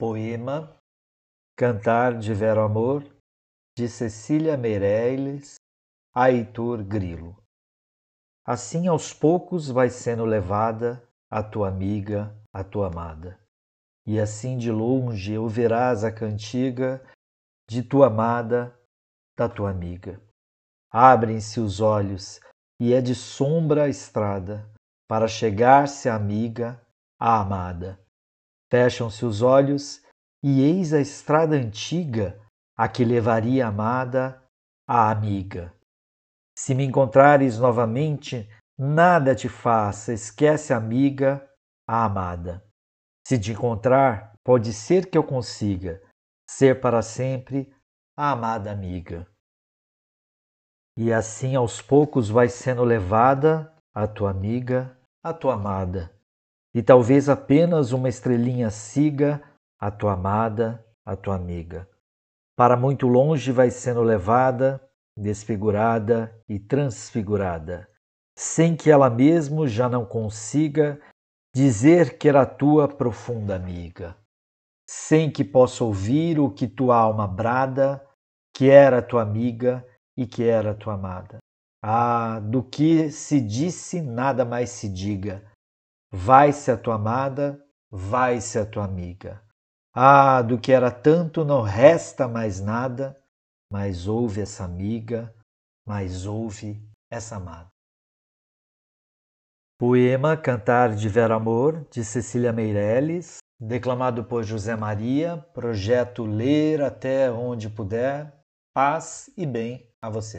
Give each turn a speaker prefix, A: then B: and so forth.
A: Poema Cantar de Vero Amor de Cecília Meirelles a Heitor Grilo Assim aos poucos vai sendo levada a tua amiga, a tua amada. E assim de longe ouvirás a cantiga de tua amada, da tua amiga. Abrem-se os olhos e é de sombra a estrada para chegar-se a amiga, a amada Fecham-se os olhos e eis a estrada antiga a que levaria a amada a amiga. Se me encontrares novamente, nada te faça, esquece a amiga, a amada. Se te encontrar, pode ser que eu consiga ser para sempre a amada amiga. E assim aos poucos vai sendo levada a tua amiga, a tua amada e talvez apenas uma estrelinha siga a tua amada, a tua amiga. Para muito longe vai sendo levada, desfigurada e transfigurada, sem que ela mesmo já não consiga dizer que era tua profunda amiga, sem que possa ouvir o que tua alma brada, que era tua amiga e que era tua amada. Ah, do que se disse, nada mais se diga Vai-se a tua amada, vai-se a tua amiga. Ah, do que era tanto não resta mais nada, mas ouve essa amiga, mas ouve essa amada. Poema Cantar de Vera Amor, de Cecília Meirelles, declamado por José Maria, projeto Ler até onde puder. Paz e bem a você.